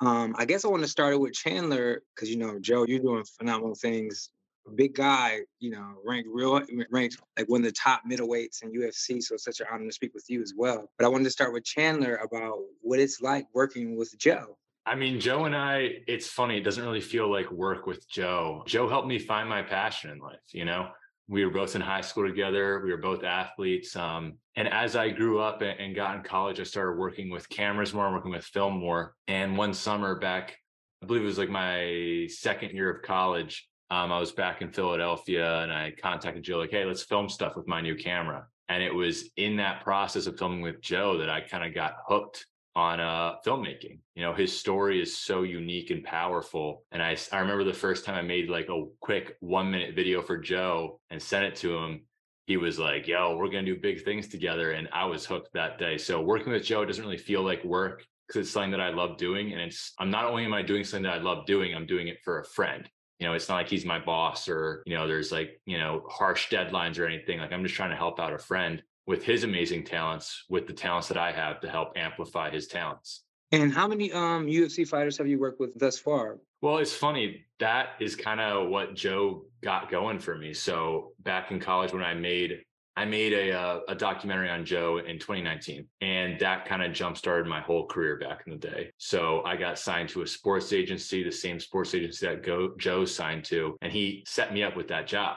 Um, I guess I want to start it with Chandler because you know, Joe, you're doing phenomenal things. Big guy, you know, ranked real ranked like one of the top middleweights in UFC. So it's such an honor to speak with you as well. But I wanted to start with Chandler about what it's like working with Joe. I mean, Joe and I, it's funny, it doesn't really feel like work with Joe. Joe helped me find my passion in life, you know? We were both in high school together. We were both athletes. Um, and as I grew up and, got in college, I started working with cameras more, working with film more. And one summer back, I believe it was like my second year of college, um, I was back in Philadelphia and I contacted Joe, like, hey, let's film stuff with my new camera. And it was in that process of filming with Joe that I kind of got hooked on uh, filmmaking. You know, his story is so unique and powerful. And I, I remember the first time I made like a quick one minute video for Joe and sent it to him. He was like, yo, we're going to do big things together. And I was hooked that day. So working with Joe doesn't really feel like work because it's something that I love doing. And it's, I'm not only am I doing something that I love doing, I'm doing it for a friend. You know, it's not like he's my boss or, you know, there's like, you know, harsh deadlines or anything. Like I'm just trying to help out a friend with his amazing talents with the talents that I have to help amplify his talents. And how many um, UFC fighters have you worked with thus far? Well, it's funny. That is kind of what Joe got going for me. So back in college, when I made I made a uh, a documentary on Joe in 2019, and that kind of jump started my whole career back in the day. So I got signed to a sports agency, the same sports agency that Go, Joe signed to, and he set me up with that job.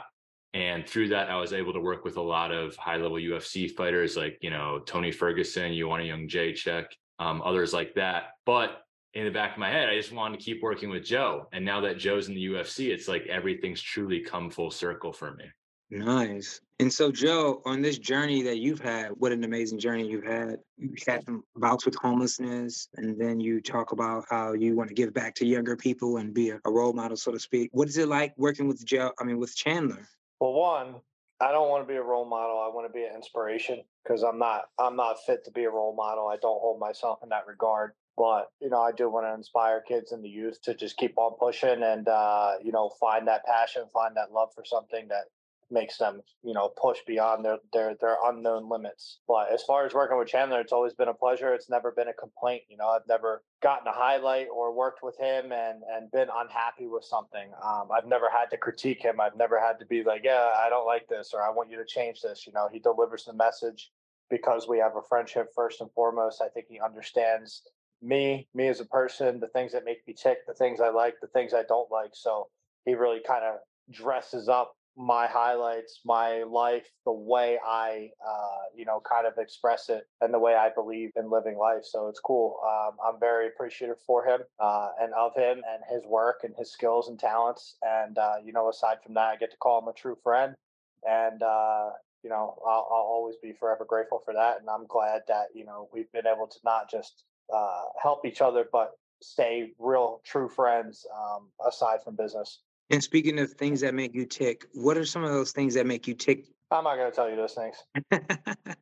And through that, I was able to work with a lot of high level UFC fighters like, you know, Tony Ferguson, Joanna Jędrzejczyk, um, others like that. But in the back of my head, I just wanted to keep working with Joe. And now that Joe's in the UFC, it's like everything's truly come full circle for me. Nice. And so, Joe, on this journey that you've had, what an amazing journey you've had. You had some bouts with homelessness, and then you talk about how you want to give back to younger people and be a role model, so to speak. What is it like working with Joe? I mean, with Chandler? Well, one, I don't want to be a role model. I want to be an inspiration because I'm not I'm not fit to be a role model. I don't hold myself in that regard. But you know, I do want to inspire kids and the youth to just keep on pushing and uh, you know find that passion, find that love for something that makes them, you know, push beyond their their their unknown limits. But as far as working with Chandler, it's always been a pleasure. It's never been a complaint. You know, I've never gotten a highlight or worked with him and and been unhappy with something. Um, I've never had to critique him. I've never had to be like, yeah, I don't like this or I want you to change this. You know, he delivers the message because we have a friendship first and foremost. I think he understands me, me as a person, the things that make me tick, the things I like, the things I don't like. So he really kind of dresses up my highlights, my life, the way I, uh, you know, kind of express it, and the way I believe in living life. So it's cool. Um, I'm very appreciative for him uh, and of him and his work and his skills and talents. And uh, you know, aside from that, I get to call him a true friend, and uh, you know, I'll, I'll, always be forever grateful for that. And I'm glad that you know we've been able to not just uh, help each other, but stay real, true friends um, aside from business. And speaking of things that make you tick, what are some of those things that make you tick? I'm not going to tell you those things.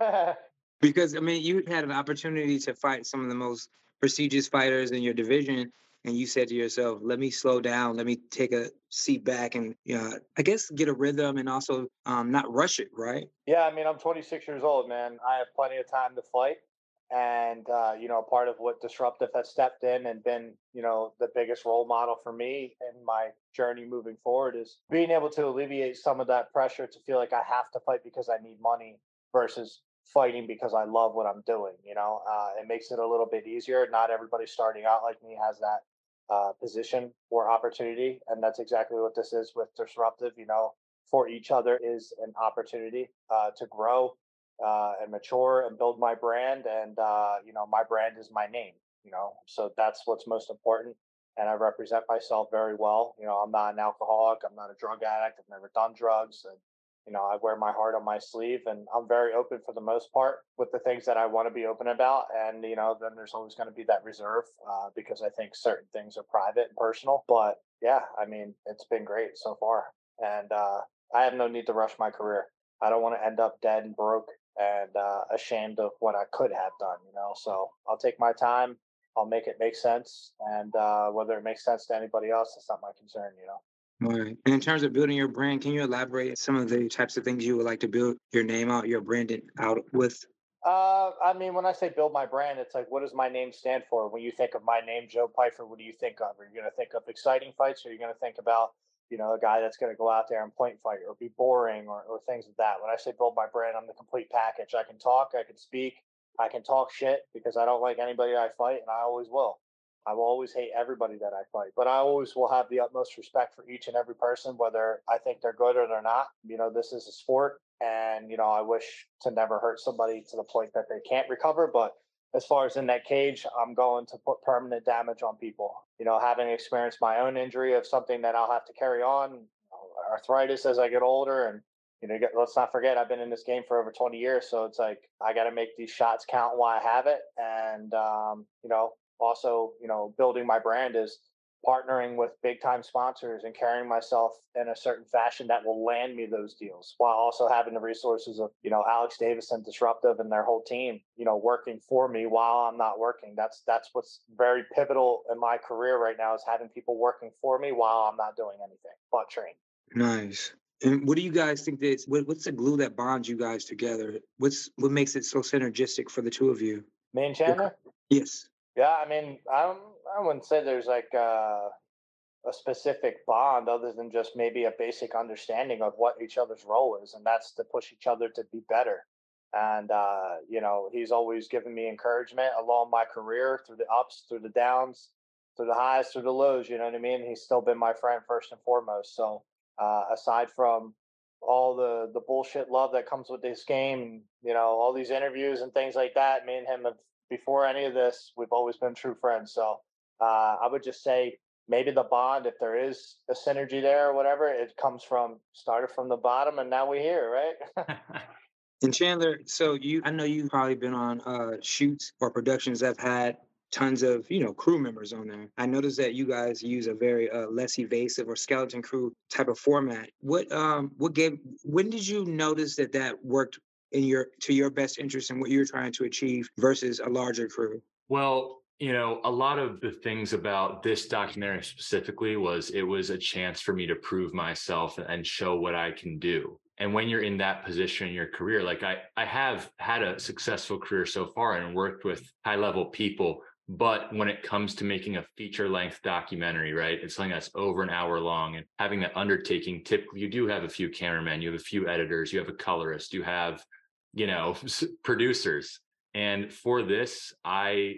because I mean, you had an opportunity to fight some of the most prestigious fighters in your division, and you said to yourself, "Let me slow down. Let me take a seat back, and you know, I guess get a rhythm, and also um, not rush it." Right? Yeah, I mean, I'm 26 years old, man. I have plenty of time to fight and uh, you know part of what disruptive has stepped in and been you know the biggest role model for me in my journey moving forward is being able to alleviate some of that pressure to feel like i have to fight because i need money versus fighting because i love what i'm doing you know? Uh, it makes it a little bit easier. Not everybody starting out like me has that uh, position or opportunity and that's exactly what this is with disruptive you know? For each other is an opportunity uh, to grow uh, and mature and build my brand. And uh, you know, my brand is my name. You know, so that's what's most important. And I represent myself very well. You know, I'm not an alcoholic. I'm not a drug addict. I've never done drugs. And you know, I wear my heart on my sleeve, and I'm very open for the most part with the things that I want to be open about. And you know, then there's always going to be that reserve uh, because I think certain things are private and personal. But yeah, I mean, it's been great so far, and uh, I have no need to rush my career. I don't want to end up dead and broke and uh, ashamed of what I could have done, you know. So I'll take my time. I'll make it make sense, and uh, whether it makes sense to anybody else, it's not my concern, you know. Right. And in terms of building your brand, can you elaborate some of the types of things you would like to build your name out, your branding out with? Uh, I mean, when I say build my brand, it's like, what does my name stand for? When you think of my name, Joe Pyfer, what do you think of? Are you going to think of exciting fights, or are you going to think about, you know, a guy that's going to go out there and point fight, or be boring, or, or things like that? When I say build my brand, I'm the complete package. I can talk, I can speak, I can talk shit because I don't like anybody I fight, and I always will. I will always hate everybody that I fight, but I always will have the utmost respect for each and every person, whether I think they're good or they're not. You know, this is a sport, and you know, I wish to never hurt somebody to the point that they can't recover. But as far as in that cage, I'm going to put permanent damage on people. You know, having experienced my own injury of something that I'll have to carry on, arthritis as I get older, and you know, let's not forget I've been in this game for over 20 years, so it's like I got to make these shots count while I have it, and um, you know, also, you know, building my brand is partnering with big time sponsors and carrying myself in a certain fashion that will land me those deals while also having the resources of you know Alex Davis and Disruptive and their whole team you know working for me while I'm not working. That's that's what's very pivotal in my career right now is having people working for me while I'm not doing anything but train. Nice. And what do you guys think that what, what's the glue that bonds you guys together? What's what makes it so synergistic for the two of you? Me and Chandler yes yeah, I mean, I I wouldn't say there's like a, a specific bond other than just maybe a basic understanding of what each other's role is, and that's to push each other to be better. And uh, you know, he's always given me encouragement along my career through the ups, through the downs, through the highs, through the lows. You know what I mean? He's still been my friend first and foremost. So uh, aside from all the the bullshit love that comes with this game, you know, all these interviews and things like that, me and him have before any of this, we've always been true friends. So uh, I would just say maybe the bond, if there is a synergy there or whatever, it comes from started from the bottom and now we're here, right? and Chandler, so you, I know you've probably been on uh, shoots or productions that have had tons of you know crew members on there i noticed that you guys use a very uh, less evasive or skeleton crew type of format what um what gave when did you notice that that worked in your to your best interest and what you're trying to achieve versus a larger crew? Well, you know, a lot of the things about this documentary specifically was it was a chance for me to prove myself and show what I can do. And when you're in that position in your career, like I, I have had a successful career so far and worked with high level people. But when it comes to making a feature length documentary, right, it's something that's over an hour long and having that undertaking, typically you do have a few cameramen, you have a few editors, you have a colorist, you have you know producers and for this i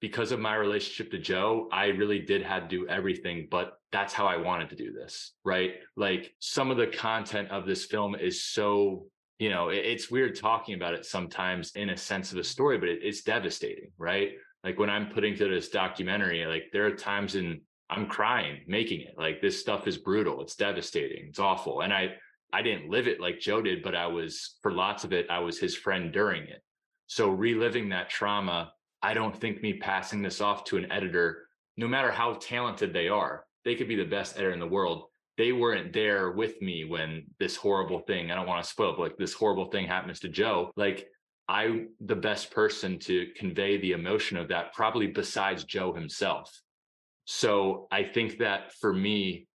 because of my relationship to joe i really did have to do everything but that's how i wanted to do this right? Like some of the content of this film is so you know it's weird talking about it sometimes in a sense of a story but it's devastating right? Like when i'm putting to this documentary like there are times in i'm crying making it like this stuff is brutal it's devastating it's awful and i I didn't live it like Joe did, but I was, for lots of it, I was his friend during it. So reliving that trauma, I don't think me passing this off to an editor, no matter how talented they are, they could be the best editor in the world. They weren't there with me when this horrible thing, I don't want to spoil, but like this horrible thing happens to Joe. Like I'm the best person to convey the emotion of that, probably besides Joe himself. So I think that for me,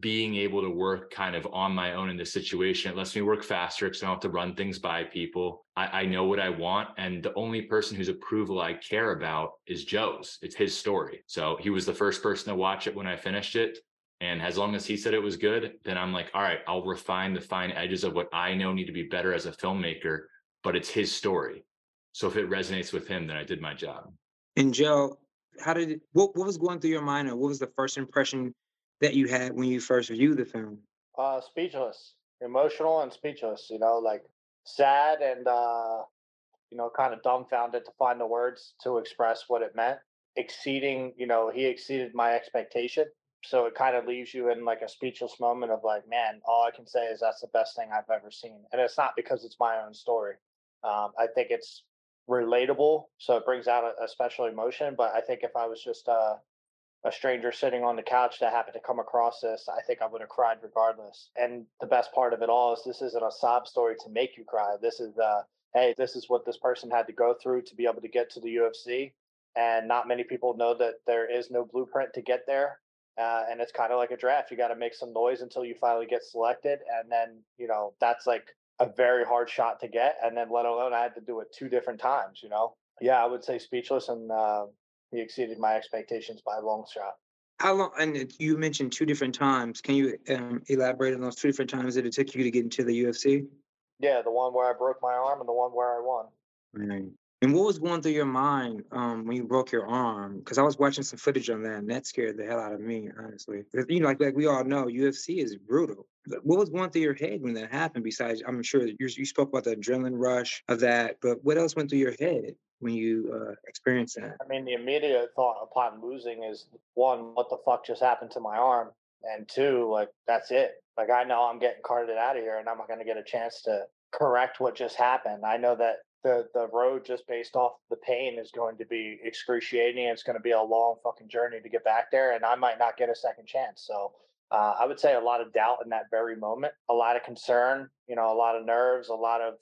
being able to work kind of on my own in this situation. It lets me work faster because I don't have to run things by people. I, I, know what I want. And the only person whose approval I care about is Joe's. It's his story. So he was the first person to watch it when I finished it. And as long as he said it was good, then I'm like, all right, I'll refine the fine edges of what I know need to be better as a filmmaker, but it's his story. So if it resonates with him, then I did my job. And Joe, how did what, what was going through your mind or what was the first impression that you had when you first viewed the film? Uh, speechless, emotional, and speechless. You know, like sad and uh, you know, kind of dumbfounded to find the words to express what it meant. Exceeding, you know, he exceeded my expectation. So it kind of leaves you in like a speechless moment of like, man, all I can say is that's the best thing I've ever seen. And it's not because it's my own story. Um, I think it's relatable, so it brings out a, a, special emotion. But I think if I was just uh, a stranger sitting on the couch that happened to come across this, I think I would have cried regardless. And the best part of it all is this isn't a sob story to make you cry. This is uh hey, this is what this person had to go through to be able to get to the UFC. And not many people know that there is no blueprint to get there. Uh, and it's kind of like a draft. You got to make some noise until you finally get selected. And then, you know, that's like a very hard shot to get, and then let alone I had to do it two different times. You know, yeah, I would say speechless, and uh, he exceeded my expectations by a long shot. How long? And you mentioned two different times. Can you um, elaborate on those two different times that it took you to get into the UFC? Yeah, the one where I broke my arm and the one where I won. Right. And what was going through your mind um, when you broke your arm? Because I was watching some footage on that, and that scared the hell out of me, honestly. You know, like, like we all know, UFC is brutal. What was going through your head when that happened? Besides, I'm sure you you spoke about the adrenaline rush of that, but what else went through your head when you uh, experienced that? I mean, the immediate thought upon losing is one, what the fuck just happened to my arm, and two, like that's it. Like I know I'm getting carted out of here, and I'm not going to get a chance to correct what just happened. I know that the the road just based off the pain is going to be excruciating. It's going to be a long fucking journey to get back there, and I might not get a second chance. So uh, I would say a lot of doubt in that very moment, a lot of concern, you know, a lot of nerves, a lot of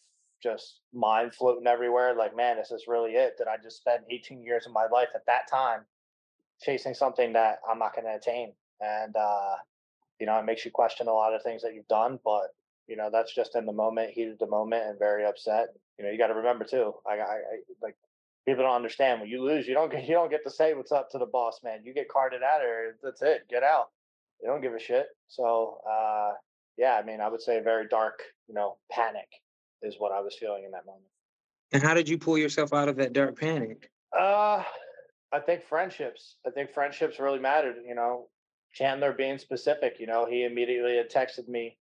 just mind floating everywhere. Like, man, is this really it? Did I just spend 18 years of my life at that time chasing something that I'm not going to attain? And uh, you know, it makes you question a lot of things that you've done, but you know, that's just in the moment, heat of the moment, and very upset. You know, you got to remember too. I, I, I, like people don't understand when you lose, you don't get you don't get to say what's up to the boss man. You get carted out here. That's it. Get out. They don't give a shit. So, uh, yeah, I mean, I would say very dark. You know, panic is what I was feeling in that moment. And how did you pull yourself out of that dark panic? Uh, I think friendships. I think friendships really mattered. You know, Chandler being specific. You know, he immediately had texted me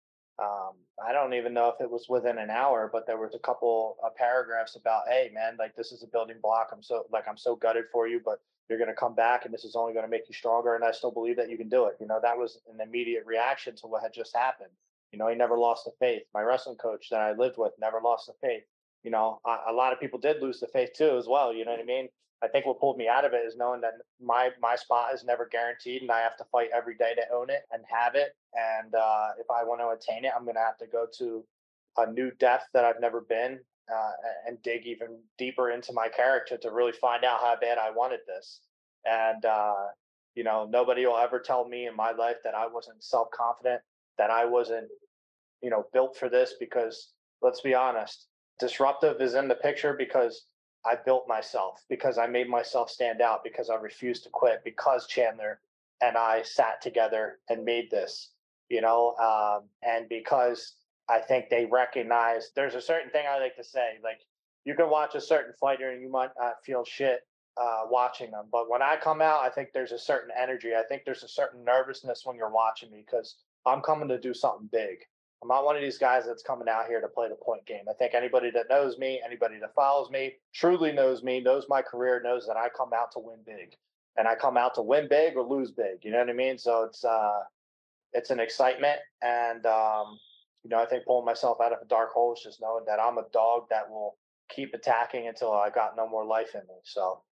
um, I don't even know if it was within an hour, but there was a couple of paragraphs about, hey man, like this is a building block. I'm so like I'm so gutted for you, but you're going to come back, and this is only going to make you stronger. And I still believe that you can do it. You know, that was an immediate reaction to what had just happened. You know, he never lost the faith. My wrestling coach that I lived with never lost the faith. You know, a, lot of people did lose the faith too, as well. You know what I mean? I think what pulled me out of it is knowing that my my spot is never guaranteed, and I have to fight every day to own it and have it. And uh, if I want to attain it, I'm going to have to go to a new depth that I've never been, uh, and dig even deeper into my character to really find out how bad I wanted this. And uh, you know, nobody will ever tell me in my life that I wasn't self confident, that I wasn't, you know, built for this. Because let's be honest, disruptive is in the picture because I built myself because I made myself stand out because I refused to quit because Chandler and I sat together and made this, you know, um, and because I think they recognize there's a certain thing I like to say, like you can watch a certain fighter and you might not feel shit uh, watching them, but when I come out, I think there's a certain energy. I think there's a certain nervousness when you're watching me because I'm coming to do something big. I'm not one of these guys that's coming out here to play the point game. I think anybody that knows me, anybody that follows me, truly knows me, knows my career, knows that I come out to win big. And I come out to win big or lose big. You know what I mean? So it's uh it's an excitement and um, you know, I think pulling myself out of a dark hole is just knowing that I'm a dog that will keep attacking until I got no more life in me. So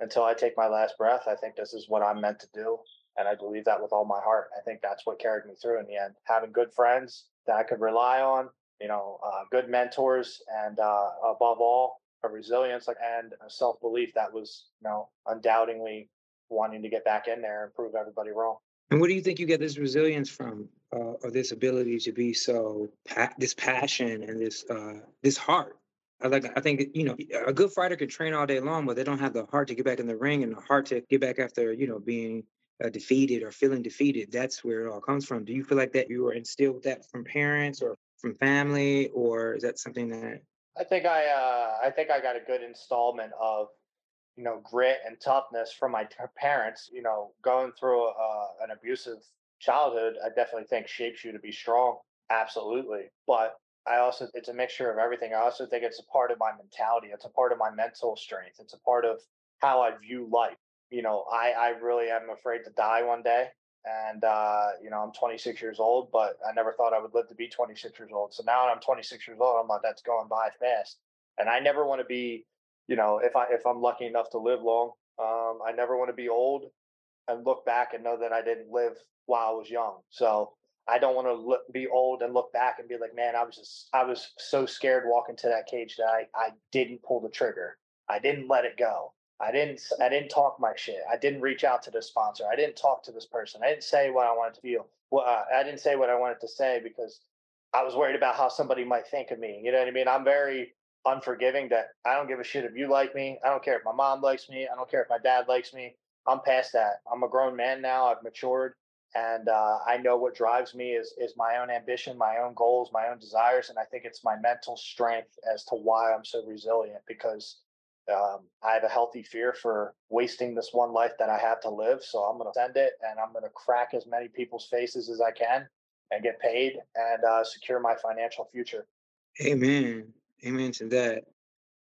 until I take my last breath, I think this is what I'm meant to do. And I believe that with all my heart. I think that's what carried me through in the end. Having good friends that I could rely on, you know, uh, good mentors, and uh, above all, a resilience and a self belief that was, you know, undoubtedly wanting to get back in there and prove everybody wrong. And what do you think you get this resilience from, uh, or this ability to be so pa- this passion and this uh, this heart? I like. I think you know a good fighter can train all day long, but they don't have the heart to get back in the ring and the heart to get back after you know being uh, defeated or feeling defeated. That's where it all comes from. Do you feel like that you were instilled that from parents or from family, or is that something that? I think I uh, I think I got a good installment of you know grit and toughness from my t- parents. You know, going through uh, an abusive childhood, I definitely think shapes you to be strong. Absolutely, but I also it's a mixture of everything. I also think it's a part of my mentality. It's a part of my mental strength. It's a part of how I view life you know, I, I really am afraid to die one day. And, uh, you know, I'm 26 years old, but I never thought I would live to be 26 years old. So now I'm 26 years old. I'm like, that's going by fast. And I never want to be, you know, if I, if I'm lucky enough to live long, um, I never want to be old and look back and know that I didn't live while I was young. So I don't want to look, be old and look back and be like, man, I was just, I was so scared walking to that cage that I, I didn't pull the trigger. I didn't let it go. I didn't I didn't talk my shit. I didn't reach out to the sponsor. I didn't talk to this person. I didn't say what I wanted to feel. Well, uh, I didn't say what I wanted to say because I was worried about how somebody might think of me. You know what I mean? I'm very unforgiving that I don't give a shit if you like me. I don't care if my mom likes me. I don't care if my dad likes me. I'm past that. I'm a grown man now. I've matured and uh, I know what drives me is is my own ambition, my own goals, my own desires, and I think it's my mental strength as to why I'm so resilient because um, I have a healthy fear for wasting this one life that I have to live. So I'm going to send it, and I'm going to crack as many people's faces as I can, and get paid and uh, secure my financial future. Amen. Amen to that.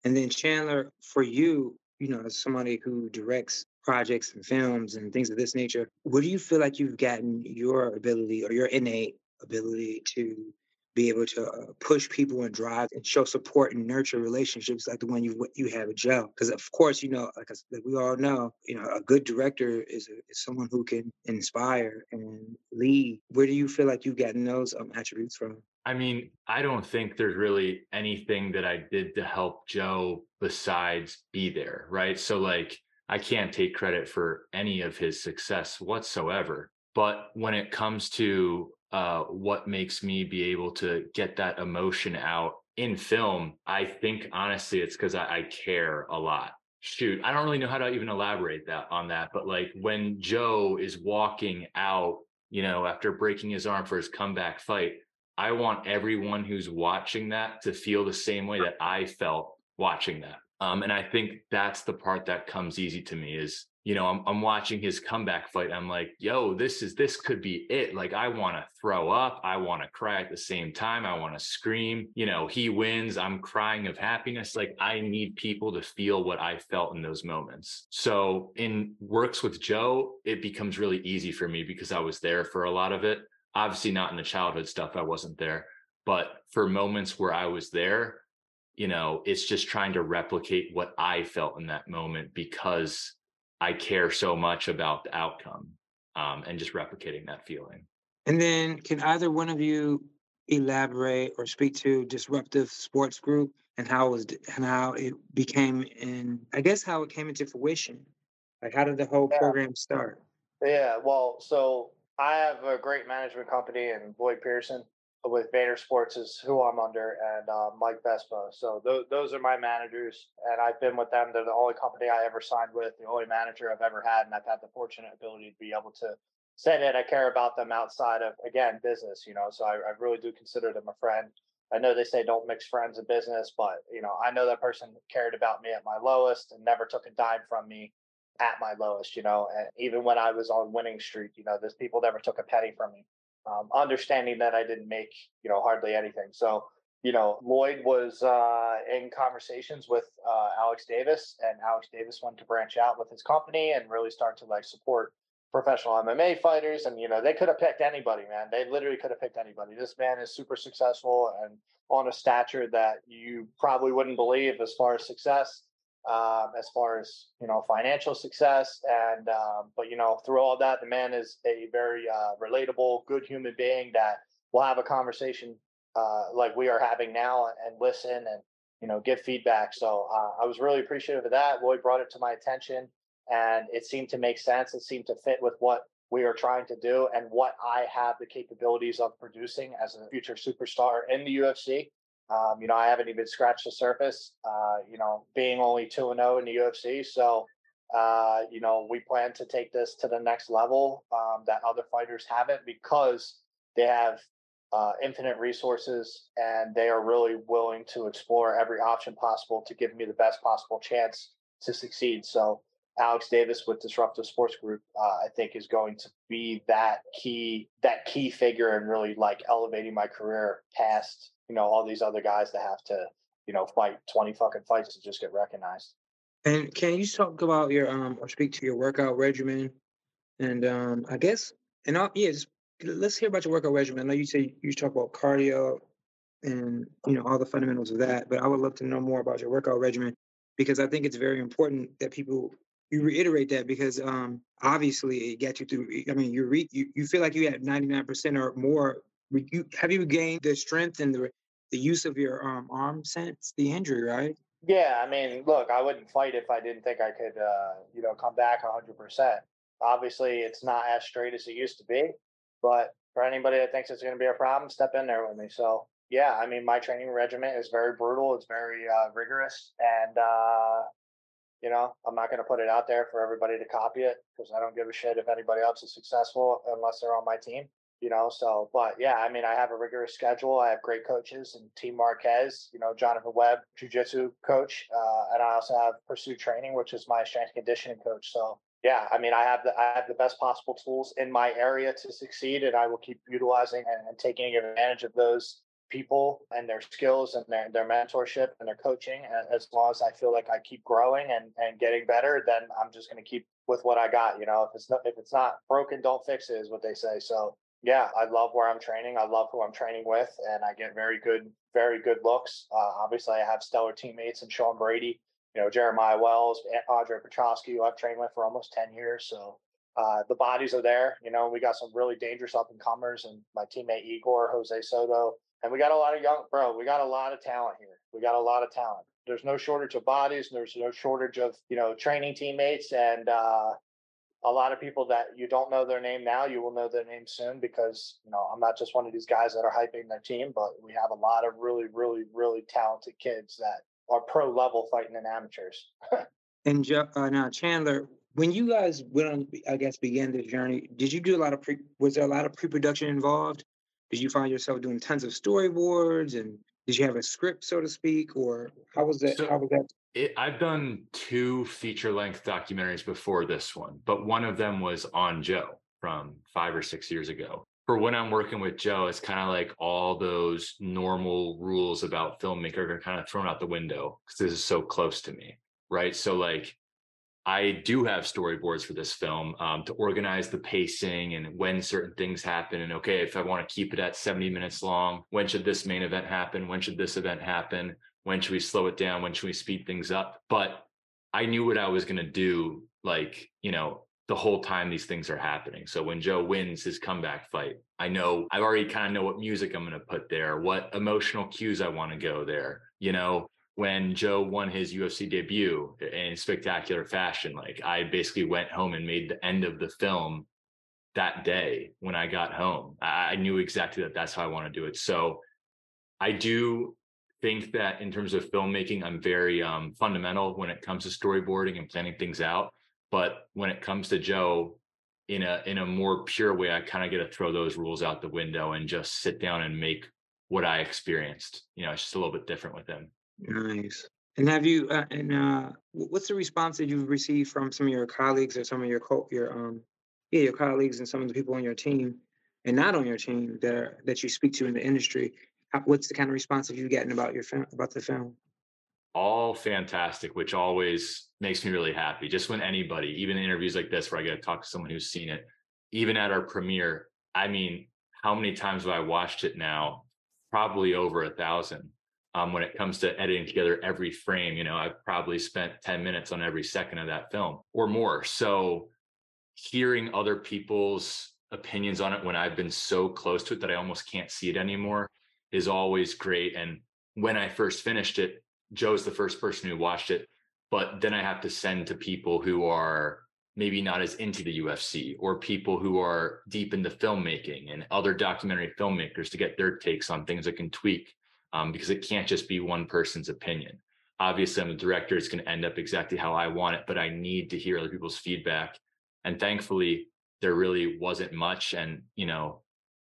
And then Chandler, for you, you know, as somebody who directs projects and films and things of this nature, what do you feel like you've gotten your ability or your innate ability to be able to uh, push people and drive and show support and nurture relationships like the one you you have with Joe. Because of course, you know, like, like, we all know, you know, a good director is, a, is someone who can inspire and lead. Where do you feel like you've gotten those um, attributes from? I mean, I don't think there's really anything that I did to help Joe besides be there, right? So like I can't take credit for any of his success whatsoever. But when it comes to uh, what makes me be able to get that emotion out in film, I think honestly it's because I, I care a lot. Shoot, I don't really know how to even elaborate that on that, but like when Joe is walking out, you know, after breaking his arm for his comeback fight, I want everyone who's watching that to feel the same way that I felt watching that. Um, and I think that's the part that comes easy to me is, you know, I'm, I'm watching his comeback fight. I'm like, yo, this is, this could be it. Like, I want to throw up. I want to cry at the same time. I want to scream. You know, he wins. I'm crying of happiness. Like, I need people to feel what I felt in those moments. So, in works with Joe, it becomes really easy for me because I was there for a lot of it. Obviously, not in the childhood stuff, I wasn't there. But for moments where I was there, you know, it's just trying to replicate what I felt in that moment because I care so much about the outcome um, and just replicating that feeling. And then, can either one of you elaborate or speak to Disruptive Sports Group and how it was and how it became in? I guess how it came into fruition. Like, how did the whole yeah. program start? Yeah, well, so I have a great management company in Lloyd Pearson, with Vayner Sports is who I'm under, and uh, Mike Vespa. So th- those are my managers, and I've been with them. They're the only company I ever signed with, the only manager I've ever had, and I've had the fortunate ability to be able to say that I care about them outside of again business. You know, so I, I really do consider them a friend. I know they say don't mix friends and business, but you know, I know that person cared about me at my lowest and never took a dime from me at my lowest. You know, and even when I was on winning streak, you know, those people never took a penny from me um, understanding that I didn't make you know hardly anything. So you know Lloyd was uh, in conversations with uh, Alex Davis, and Alex Davis wanted to branch out with his company and really start to like support professional MMA fighters. And you know they could have picked anybody, man. They literally could have picked anybody. This man is super successful and on a stature that you probably wouldn't believe as far as success um, as far as you know financial success and um, but you know through all that the man is a very uh, relatable good human being that will have a conversation uh, like we are having now and listen and you know give feedback. So uh, i was really appreciative of that. Lloyd brought it to my attention and it seemed to make sense. It seemed to fit with what we are trying to do and what i have the capabilities of producing as a future superstar in the ufc um, you know, I haven't even scratched the surface. Uh, you know, being only two and zero oh in the UFC, so uh, you know, we plan to take this to the next level um, that other fighters haven't because they have uh, infinite resources and they are really willing to explore every option possible to give me the best possible chance to succeed. So, Alex Davis with Disruptive Sports Group, uh, I think, is going to be that key that key figure and really like elevating my career past you know all these other guys that have to you know fight 20 fucking fights to just get recognized. And can you talk about your um or speak to your workout regimen? And um i guess and I'll, yeah just let's hear about your workout regimen. I know you say you talk about cardio and you know all the fundamentals of that but i would love to know more about your workout regimen because i think it's very important that people you reiterate that because um obviously it got you through i mean you re, you, you feel like you had 99% or more you have you gained the strength and the the use of your um, arm since the injury, right? Yeah, I mean, look, I wouldn't fight if I didn't think I could, uh, you know, come back 100%. Obviously, it's not as straight as it used to be, But for anybody that thinks it's going to be a problem, step in there with me. So yeah, I mean, my training regimen is very brutal. It's very uh, rigorous, and uh, you know, I'm not going to put it out there for everybody to copy it because I don't give a shit if anybody else is successful unless they're on my team. You know, so but yeah, I mean, I have a rigorous schedule. I have great coaches and Team Marquez. You know, Jonathan Webb, Jiu-Jitsu coach, uh, and I also have Pursuit Training, which is my strength conditioning coach. So yeah, I mean, I have the I have the best possible tools in my area to succeed, and I will keep utilizing and, and taking advantage of those people and their skills and their, their mentorship and their coaching as long as i feel like i keep growing and, and getting better then i'm just going to keep with what i got you know? If it's not if it's not broken don't fix it is what they say. So yeah i love where i'm training i love who i'm training with and i get very good very good looks. Uh, obviously i have stellar teammates and sean brady you know jeremiah wells andre petroski who i've trained with for almost 10 years. So uh, the bodies are there. You know, we got some really dangerous up and comers, and my teammate Igor, Jose Soto, and we got a lot of young, bro, we got a lot of talent here. We got a lot of talent. There's no shortage of bodies. And there's no shortage of, you know, training teammates and uh, a lot of people that you don't know their name now, you will know their name soon because, you know, I'm not just one of these guys that are hyping their team, but we have a lot of really, really, really talented kids that are pro level fighting in amateurs. and uh, now, Chandler, when you guys went on, I guess, began this journey, did you do a lot of pre, was there a lot of pre production involved? Did you find yourself doing tons of storyboards and did you have a script so to speak or how was that so how was that? it, i've done two feature length documentaries before this one but one of them was on joe from five or six years ago. For when i'm working with joe it's kind of like all those normal rules about filmmaker are kind of thrown out the window because this is so close to me right? So like I do have storyboards for this film um, to organize the pacing and when certain things happen. And okay, if I want to keep it at 70 minutes long, when should this main event happen? When should this event happen? When should we slow it down? When should we speed things up? But I knew what I was going to do, like, you know, the whole time these things are happening. So when Joe wins his comeback fight, I know I already kind of know what music I'm going to put there, what emotional cues I want to go there. You know, when Joe won his UFC debut in spectacular fashion. Like I basically went home and made the end of the film that day when I got home. I, knew exactly that that's how I want to do it. So I do think that in terms of filmmaking, I'm very um, fundamental when it comes to storyboarding and planning things out. But when it comes to Joe, in a in a more pure way, I kind of get to throw those rules out the window and just sit down and make what I experienced. You know, it's just a little bit different with him. Nice. And have you uh, and uh, what's the response that you've received from some of your colleagues or some of your co- your um yeah your colleagues and some of the people on your team and not on your team that are, that you speak to in the industry? How, what's the kind of response that you've gotten about your film about the film? All fantastic, which always makes me really happy. Just when anybody, even in interviews like this, where I get to talk to someone who's seen it, even at our premiere, I mean, how many times have I watched it now? Probably over a thousand um, when it comes to editing together every frame. You know, I've probably spent 10 minutes on every second of that film or more. So hearing other people's opinions on it when I've been so close to it that I almost can't see it anymore is always great. And when I first finished it, Joe's the first person who watched it. But then I have to send to people who are maybe not as into the UFC or people who are deep into filmmaking and other documentary filmmakers to get their takes on things that can tweak um, because it can't just be one person's opinion. Obviously, I'm the director, it's going to end up exactly how I want it, but I need to hear other people's feedback. And thankfully, there really wasn't much. And, you know,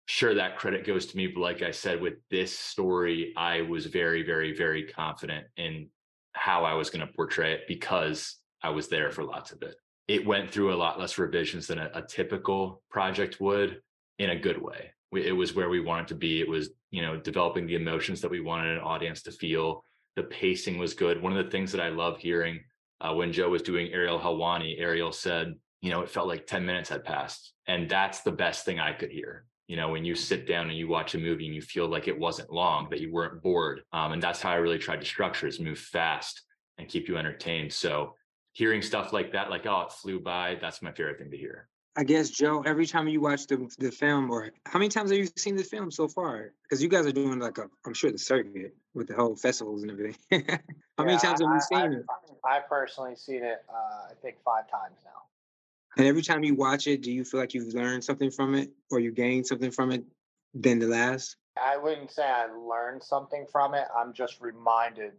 sure, that credit goes to me. But like I said, with this story, I was very, very, very confident in how I was going to portray it because I was there for lots of it. It went through a lot less revisions than a, a typical project would in a good way. We, it was where we wanted to be. It was you know, developing the emotions that we wanted an audience to feel. The pacing was good. One of the things that I love hearing uh, when Joe was doing Ariel Helwani, Ariel said, you know, it felt like 10 minutes had passed. And that's the best thing I could hear. You know, when you sit down and you watch a movie and you feel like it wasn't long, that you weren't bored. Um, and that's how I really tried to structure is move fast and keep you entertained. So hearing stuff like that, like, oh, it flew by, that's my favorite thing to hear. I guess Joe, every time you watch the the film, or how many times have you seen the film so far? Because you guys are doing like a, I'm sure the circuit with the whole festivals and everything. how yeah, many times have you seen I, it? I've personally seen it, uh, I think five times now. And every time you watch it, do you feel like you've learned something from it or you gained something from it than the last? I wouldn't say I learned something from it. I'm just reminded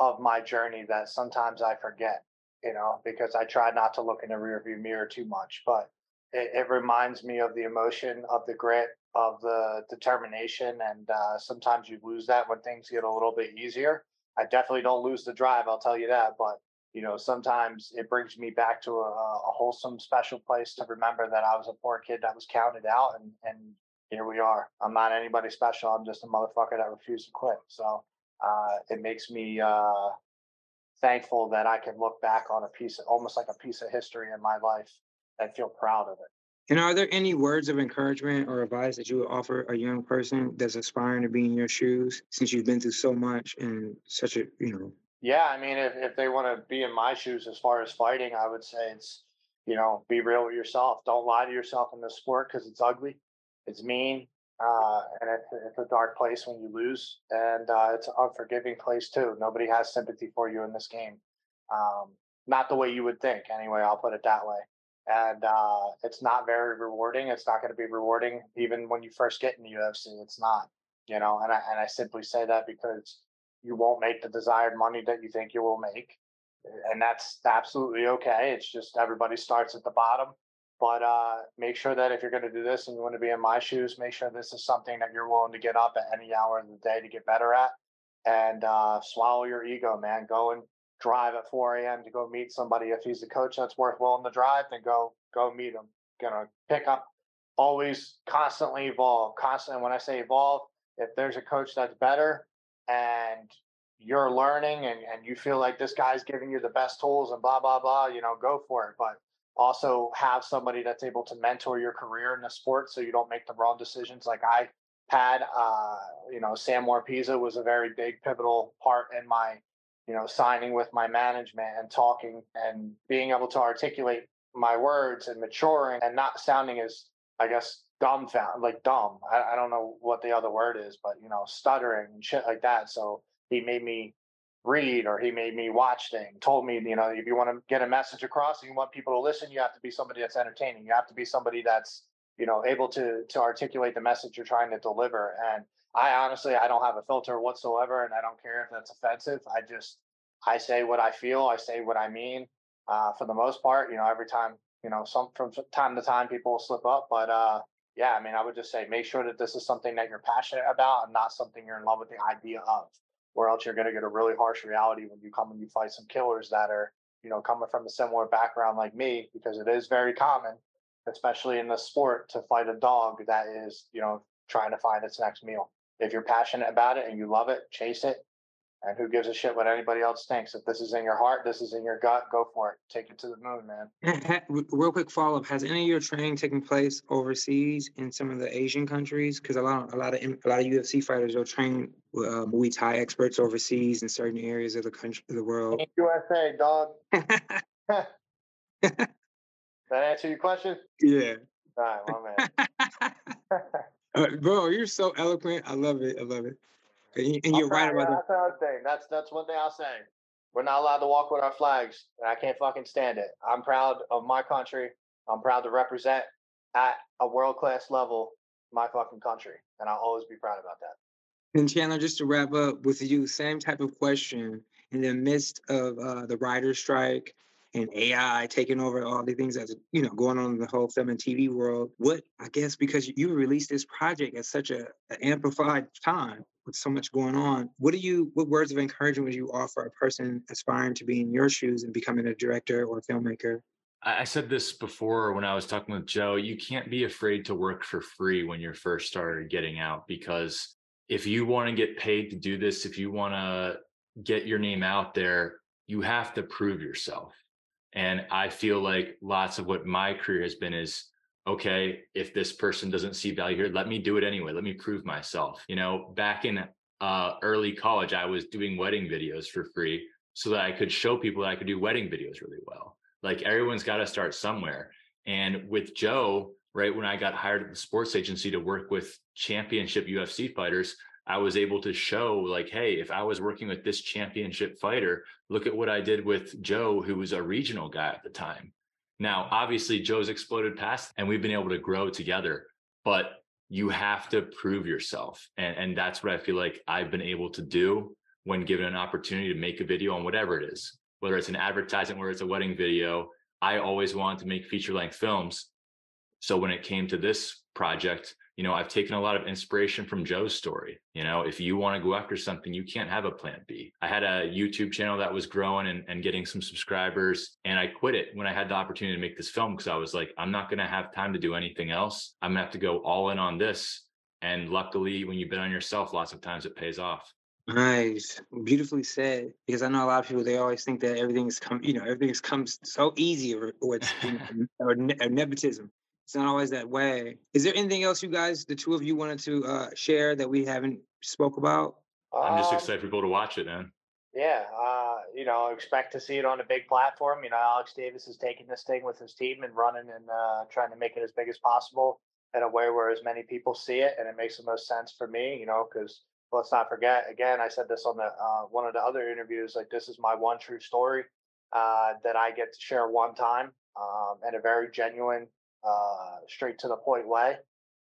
of my journey that sometimes I forget, you know, because I try not to look in the rearview mirror too much. But it, it reminds me of the emotion, of the grit, of the determination. And uh, sometimes you lose that when things get a little bit easier. I definitely don't lose the drive, I'll tell you that. But you know, sometimes it brings me back to a, a, wholesome, special place to remember that I was a poor kid that was counted out, and and here we are. I'm not anybody special. I'm just a motherfucker that refused to quit. So uh, it makes me uh, thankful that I can look back on a piece, of, almost like a piece of history in my life, and feel proud of it. And are there any words of encouragement or advice that you would offer a young person that's aspiring to be in your shoes, since you've been through so much and such a you know yeah, I mean, if, if they want to be in my shoes as far as fighting, I would say it's, you know, be real with yourself. Don't lie to yourself in this sport because it's ugly, it's mean, uh, and it's, it's, a dark place when you lose, and uh, it's an unforgiving place too. Nobody has sympathy for you in this game, um, not the way you would think. Anyway, I'll put it that way. And uh, it's not very rewarding. It's not going to be rewarding even when you first get in the UFC. It's not, you know. And I and I simply say that because you won't make the desired money that you think you will make. And that's absolutely okay. It's just everybody starts at the bottom. But uh, make sure that if you're going to do this and you want to be in my shoes, make sure this is something that you're willing to get up at any hour of the day to get better at. And uh, swallow your ego, man. Go and drive at 4 a.m. to go meet somebody. If he's a coach that's worth willing to drive, then go go meet him. Gonna pick up. Always constantly evolve. Constantly. When I say evolve, if there's a coach that's better, and you're learning and, and you feel like this guy's giving you the best tools and blah blah blah you know go for it but also have somebody that's able to mentor your career in the sport so you don't make the wrong decisions like i had uh, you know sam Warpisa was a very big pivotal part in my you know signing with my management and talking and being able to articulate my words and maturing and not sounding as i guess dumbfound, like dumb. I, I don't know what the other word is, but you know, stuttering and shit like that. So he made me read or he made me watch things, told me, you know, if you want to get a message across and you want people to listen, you have to be somebody that's entertaining. You have to be somebody that's, you know, able to to articulate the message you're trying to deliver. And I honestly I don't have a filter whatsoever and I don't care if that's offensive. I just I say what I feel, I say what I mean. Uh, for the most part, you know, every time, you know, some from time to time people will slip up, but uh yeah, I mean, I would just say make sure that this is something that you're passionate about and not something you're in love with the idea of, or else you're going to get a really harsh reality when you come and you fight some killers that are, you know, coming from a similar background like me, because it is very common, especially in the sport, to fight a dog that is, you know, trying to find its next meal. If you're passionate about it and you love it, chase it, and who gives a shit what anybody else thinks? If this is in your heart, this is in your gut, go for it. Take it to the moon, man. Real quick follow up: Has any of your training taken place overseas in some of the Asian countries? Because a lot, a lot of a lot of UFC fighters are trained uh, Muay Thai experts overseas in certain areas of the country, of the world. USA, dog. that answer your question? Yeah. All right, my man. Uh, bro, you're so eloquent. I love it. I love it. And, and you're right about that. That's another thing. That's that's one thing I'll say. We're not allowed to walk with our flags, and I can't fucking stand it. I'm proud of my country. I'm proud to represent at a world class level my fucking country, and I'll always be proud about that. And Chandler, just to wrap up with you, same type of question. In the midst of uh, the writer's strike and AI taking over all the things that's you know going on in the whole film and TV world, what I guess because you released this project at such a, a amplified time, with so much going on, what do you what words of encouragement would you offer a person aspiring to be in your shoes and becoming a director or a filmmaker? I said this before when I was talking with Joe. You can't be afraid to work for free when you're first started getting out because if you want to get paid to do this, if you want to get your name out there, you have to prove yourself. And I feel like lots of what my career has been is okay, if this person doesn't see value here, let me do it anyway. Let me prove myself. You know, back in uh, early college, I was doing wedding videos for free so that I could show people that I could do wedding videos really well. Like everyone's got to start somewhere. And with Joe, right when I got hired at the sports agency to work with championship UFC fighters, I was able to show like, hey, if I was working with this championship fighter, look at what I did with Joe, who was a regional guy at the time Now, obviously, Joe's exploded past and we've been able to grow together, but you have to prove yourself. And, and that's what I feel like I've been able to do when given an opportunity to make a video on whatever it is, whether it's an advertisement, whether it's a wedding video. I always wanted to make feature length films. So when it came to this project, you know, I've taken a lot of inspiration from Joe's story. You know, if you want to go after something, you can't have a plan B. I had a YouTube channel that was growing and, and getting some subscribers, and I quit it when I had the opportunity to make this film because I was like, I'm not going to have time to do anything else. I'm going to have to go all in on this. And luckily, when you bet on yourself, lots of times it pays off. Nice, beautifully said. Because I know a lot of people they always think that everything's come, you know, everything's comes so easy, or, or it's you know, or, ne- or nepotism. It's not always that way. Is there anything else you guys, the two of you, wanted to uh, share that we haven't spoke about? I'm just Um, excited for people to watch it, man. Yeah, uh, you know, expect to see it on a big platform. You know, Alex Davis is taking this thing with his team and running and uh, trying to make it as big as possible in a way where as many people see it, and it makes the most sense for me. You know, because let's not forget. Again, I said this on the uh, one of the other interviews. Like, this is my one true story uh, that I get to share one time um, in a very genuine, uh, straight to the point way.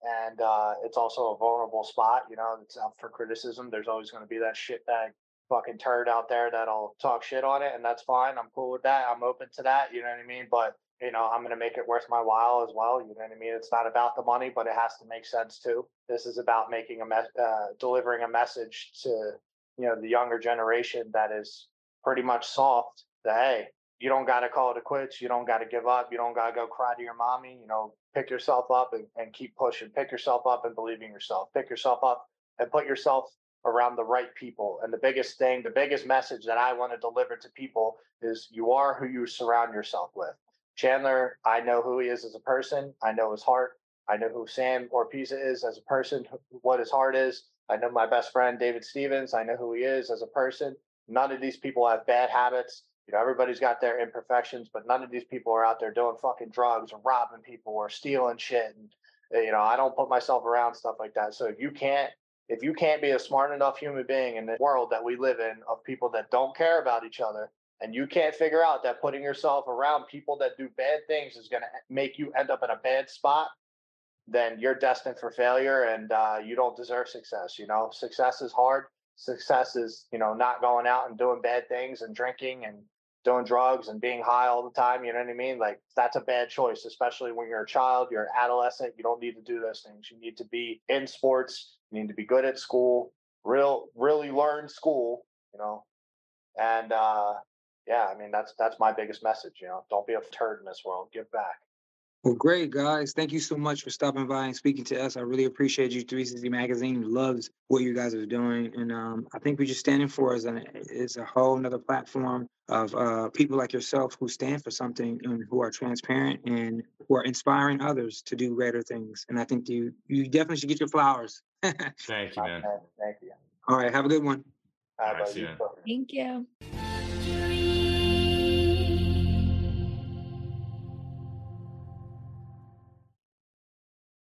And uh, it's also a vulnerable spot. You know, it's up for criticism. There's always going to be that shitbag fucking turd out there that'll talk shit on it, and that's fine. I'm cool with that. I'm open to that. You know what I mean? But you know, I'm gonna make it worth my while as well. You know what I mean? It's not about the money, but it has to make sense too. This is about making a mess, uh, delivering a message to you know the younger generation that is pretty much soft. That hey, you don't got to call it a quits. You don't got to give up. You don't got to go cry to your mommy. You know, pick yourself up and, and keep pushing. Pick yourself up and believe in yourself. Pick yourself up and put yourself around the right people. And the biggest thing, the biggest message that I want to deliver to people is you are who you surround yourself with. Chandler, I know who he is as a person. I know his heart. I know who Sam Orpiza is as a person, what his heart is. I know my best friend, David Stevens. I know who he is as a person. None of these people have bad habits. You know, everybody's got their imperfections, but none of these people are out there doing fucking drugs or robbing people or stealing shit. And, uh, you know, I don't put myself around stuff like that. So if you can't if you can't be a smart enough human being in the world that we live in of people that don't care about each other and you can't figure out that putting yourself around people that do bad things is going to make you end up in a bad spot then you're destined for failure and uh, you don't deserve success you know success is hard success is you know not going out and doing bad things and drinking and doing drugs and being high all the time you know what i mean like that's a bad choice especially when you're a child you're an adolescent you don't need to do those things you need to be in sports you need to be good at school real really learn school you know and uh yeah i mean that's that's my biggest message you know don't be a turd in this world give back Well, great guys. Thank you so much for stopping by and speaking to us. I really appreciate you. 360 Magazine loves what you guys are doing, and um, I think we're just standing for is an is a whole another platform of uh, people like yourself who stand for something and who are transparent and who are inspiring others to do greater things. And I think you you definitely should get your flowers. Thank you, man. thank you right, have a good one. How All right, see you, Thank you.